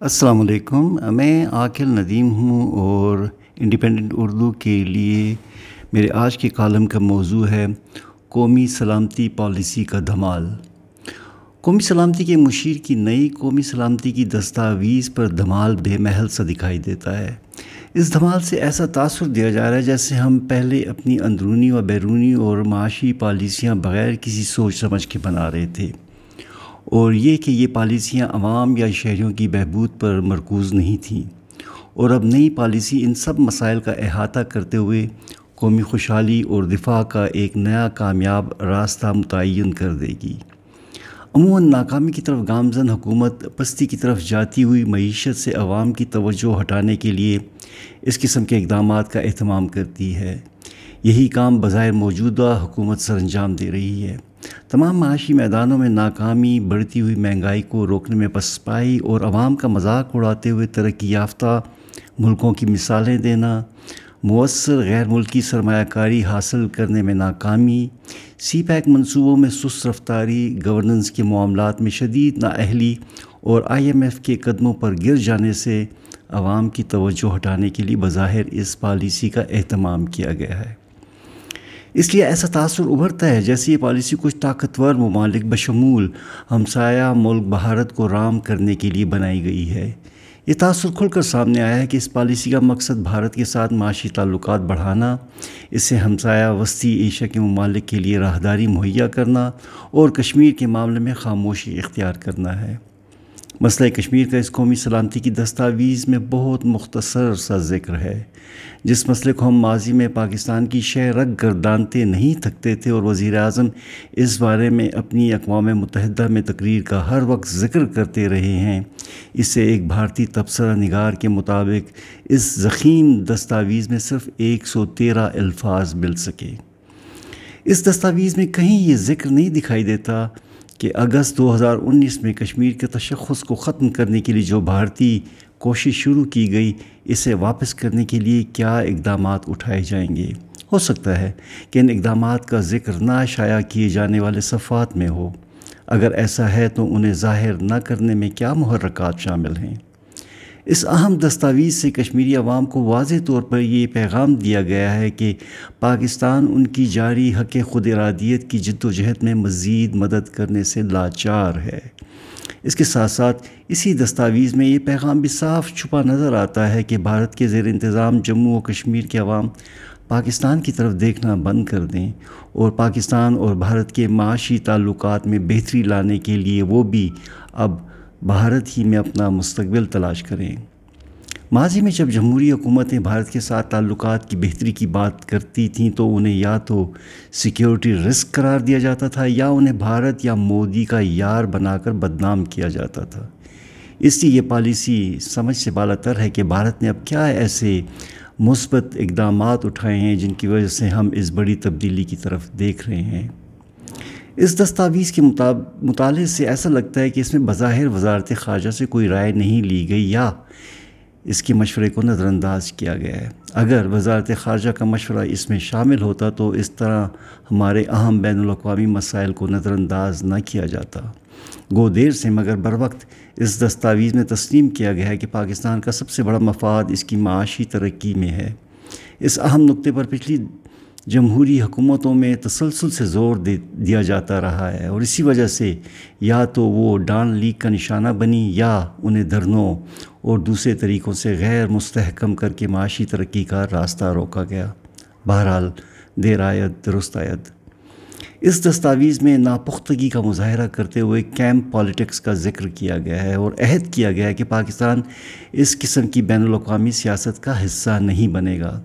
السلام علیکم۔ میں عاقل ندیم ہوں اور انڈیپینڈنٹ اردو کے لیے میرے آج کے کالم کا موضوع ہے قومی سلامتی پالیسی کا دھمال۔ قومی سلامتی کے مشیر کی نئی قومی سلامتی کی دستاویز پر دھمال بے محل سا دکھائی دیتا ہے۔ اس دھمال سے ایسا تاثر دیا جا رہا ہے جیسے ہم پہلے اپنی اندرونی و بیرونی اور معاشی پالیسیاں بغیر کسی سوچ سمجھ کے بنا رہے تھے۔ اور یہ کہ یہ پالیسیاں عوام یا شہریوں کی بہبود پر مرکوز نہیں تھیں اور اب نئی پالیسی ان سب مسائل کا احاطہ کرتے ہوئے قومی خوشحالی اور دفاع کا ایک نیا کامیاب راستہ متعین کر دے گی۔ عموماً ناکامی کی طرف گامزن حکومت پستی کی طرف جاتی ہوئی معیشت سے عوام کی توجہ ہٹانے کے لیے اس قسم کے اقدامات کا اہتمام کرتی ہے۔ یہی کام بظاہر موجودہ حکومت سر انجام دے رہی ہے۔ تمام معاشی میدانوں میں ناکامی، بڑھتی ہوئی مہنگائی کو روکنے میں پسپائی اور عوام کا مذاق اڑاتے ہوئے ترقی یافتہ ملکوں کی مثالیں دینا، مؤثر غیر ملکی سرمایہ کاری حاصل کرنے میں ناکامی، سی پیک منصوبوں میں سست رفتاری، گورننس کے معاملات میں شدید نااہلی اور آئی ایم ایف کے قدموں پر گر جانے سے عوام کی توجہ ہٹانے کے لیے بظاہر اس پالیسی کا اہتمام کیا گیا ہے۔ اس لیے ایسا تاثر ابھرتا ہے جیسے یہ پالیسی کچھ طاقتور ممالک بشمول ہمسایہ ملک بھارت کو رام کرنے کے لیے بنائی گئی ہے۔ یہ تاثر کھل کر سامنے آیا ہے کہ اس پالیسی کا مقصد بھارت کے ساتھ معاشی تعلقات بڑھانا اس سے ہمسایہ وسطی ایشیا کے ممالک کے لیے راہداری مہیا کرنا اور کشمیر کے معاملے میں خاموشی اختیار کرنا ہے۔ مسئلہ کشمیر کا اس قومی سلامتی کی دستاویز میں بہت مختصر سا ذکر ہے۔ جس مسئلے کو ہم ماضی میں پاکستان کی شہ رگ گردانتے نہیں تھکتے تھے اور وزیر اعظم اس بارے میں اپنی اقوام متحدہ میں تقریر کا ہر وقت ذکر کرتے رہے ہیں۔ اس سے ایک بھارتی تبصرہ نگار کے مطابق اس زخیم دستاویز میں صرف ایک سو تیرہ الفاظ مل سکے۔ اس دستاویز میں کہیں یہ ذکر نہیں دکھائی دیتا کہ اگست دو ہزار انیس میں کشمیر کے تشخص کو ختم کرنے کے لیے جو بھارتی کوشش شروع کی گئی، اسے واپس کرنے کے لیے کیا اقدامات اٹھائے جائیں گے؟ ہو سکتا ہے کہ ان اقدامات کا ذکر نہ شائع کیے جانے والے صفات میں ہو۔ اگر ایسا ہے تو انہیں ظاہر نہ کرنے میں کیا محرکات شامل ہیں؟ اس اہم دستاویز سے کشمیری عوام کو واضح طور پر یہ پیغام دیا گیا ہے کہ پاکستان ان کی جاری حق خود ارادیت کی جد و جہد میں مزید مدد کرنے سے لاچار ہے۔ اس کے ساتھ ساتھ اسی دستاویز میں یہ پیغام بھی صاف چھپا نظر آتا ہے کہ بھارت کے زیر انتظام جموں و کشمیر کے عوام پاکستان کی طرف دیکھنا بند کر دیں اور پاکستان اور بھارت کے معاشی تعلقات میں بہتری لانے کے لیے وہ بھی اب بھارت ہی میں اپنا مستقبل تلاش کریں۔ ماضی میں جب جمہوری حکومتیں بھارت کے ساتھ تعلقات کی بہتری کی بات کرتی تھیں تو انہیں یا تو سیکیورٹی رسک قرار دیا جاتا تھا یا انہیں بھارت یا مودی کا یار بنا کر بدنام کیا جاتا تھا۔ اس لیے یہ پالیسی سمجھ سے بالا تر ہے کہ بھارت نے اب کیا ایسے مثبت اقدامات اٹھائے ہیں جن کی وجہ سے ہم اس بڑی تبدیلی کی طرف دیکھ رہے ہیں۔ اس دستاویز کے مطالعے سے ایسا لگتا ہے کہ اس میں بظاہر وزارت خارجہ سے کوئی رائے نہیں لی گئی یا اس کے مشورے کو نظر انداز کیا گیا ہے۔ اگر وزارت خارجہ کا مشورہ اس میں شامل ہوتا تو اس طرح ہمارے اہم بین الاقوامی مسائل کو نظر انداز نہ کیا جاتا۔ گو دیر سے مگر بر وقت اس دستاویز میں تسلیم کیا گیا ہے کہ پاکستان کا سب سے بڑا مفاد اس کی معاشی ترقی میں ہے۔ اس اہم نقطے پر پچھلی جمہوری حکومتوں میں تسلسل سے زور دے دیا جاتا رہا ہے اور اسی وجہ سے یا تو وہ ڈان لیگ کا نشانہ بنی یا انہیں دھرنوں اور دوسرے طریقوں سے غیر مستحکم کر کے معاشی ترقی کا راستہ روکا گیا۔ بہرحال، دیر آیت، درست آیت۔ اس دستاویز میں ناپختگی کا مظاہرہ کرتے ہوئے کیمپ پالیٹکس کا ذکر کیا گیا ہے اور عہد کیا گیا ہے کہ پاکستان اس قسم کی بین الاقوامی سیاست کا حصہ نہیں بنے گا۔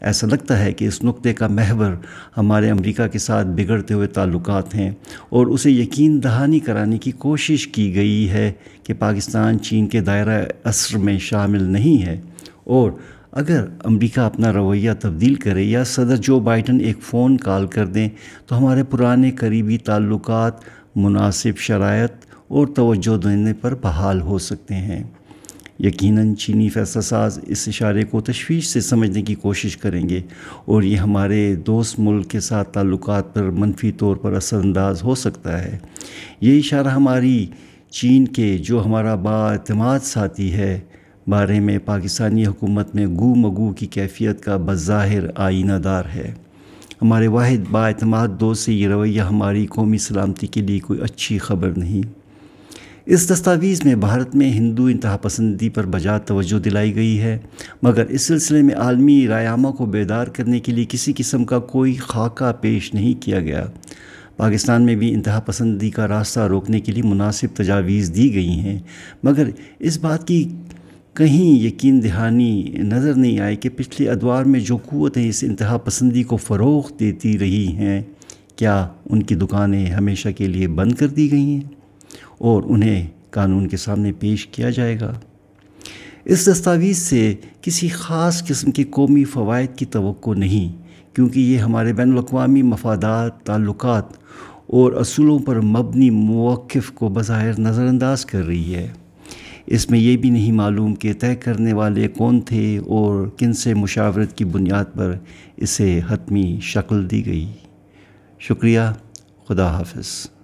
ایسا لگتا ہے کہ اس نقطے کا محور ہمارے امریکہ کے ساتھ بگڑتے ہوئے تعلقات ہیں اور اسے یقین دہانی کرانے کی کوشش کی گئی ہے کہ پاکستان چین کے دائرہ اثر میں شامل نہیں ہے اور اگر امریکہ اپنا رویہ تبدیل کرے یا صدر جو بائیڈن ایک فون کال کر دیں تو ہمارے پرانے قریبی تعلقات مناسب شرائط اور توجہ دینے پر بحال ہو سکتے ہیں۔ یقیناً چینی فیصلہ ساز اس اشارے کو تشویش سے سمجھنے کی کوشش کریں گے اور یہ ہمارے دوست ملک کے ساتھ تعلقات پر منفی طور پر اثر انداز ہو سکتا ہے۔ یہ اشارہ ہماری چین کے جو ہمارا باعتماد ساتھی ہے، بارے میں پاکستانی حکومت میں گو مگو کی کیفیت کا بظاہر آئینہ دار ہے۔ ہمارے واحد باعتماد دوست سے یہ رویہ ہماری قومی سلامتی کے لیے کوئی اچھی خبر نہیں۔ اس دستاویز میں بھارت میں ہندو انتہا پسندی پر بجا توجہ دلائی گئی ہے، مگر اس سلسلے میں عالمی رایامہ کو بیدار کرنے کے لیے کسی قسم کا کوئی خاکہ پیش نہیں کیا گیا۔ پاکستان میں بھی انتہا پسندی کا راستہ روکنے کے لیے مناسب تجاویز دی گئی ہیں، مگر اس بات کی کہیں یقین دہانی نظر نہیں آئی کہ پچھلے ادوار میں جو قوتیں اس انتہا پسندی کو فروغ دیتی رہی ہیں، کیا ان کی دکانیں ہمیشہ کے لیے بند کر دی گئی ہیں؟ اور انہیں قانون کے سامنے پیش کیا جائے گا۔ اس دستاویز سے کسی خاص قسم کے قومی فوائد کی توقع نہیں، کیونکہ یہ ہمارے بین الاقوامی مفادات، تعلقات اور اصولوں پر مبنی موقف کو بظاہر نظر انداز کر رہی ہے۔ اس میں یہ بھی نہیں معلوم کہ طے کرنے والے کون تھے اور کن سے مشاورت کی بنیاد پر اسے حتمی شکل دی گئی۔ شکریہ، خدا حافظ۔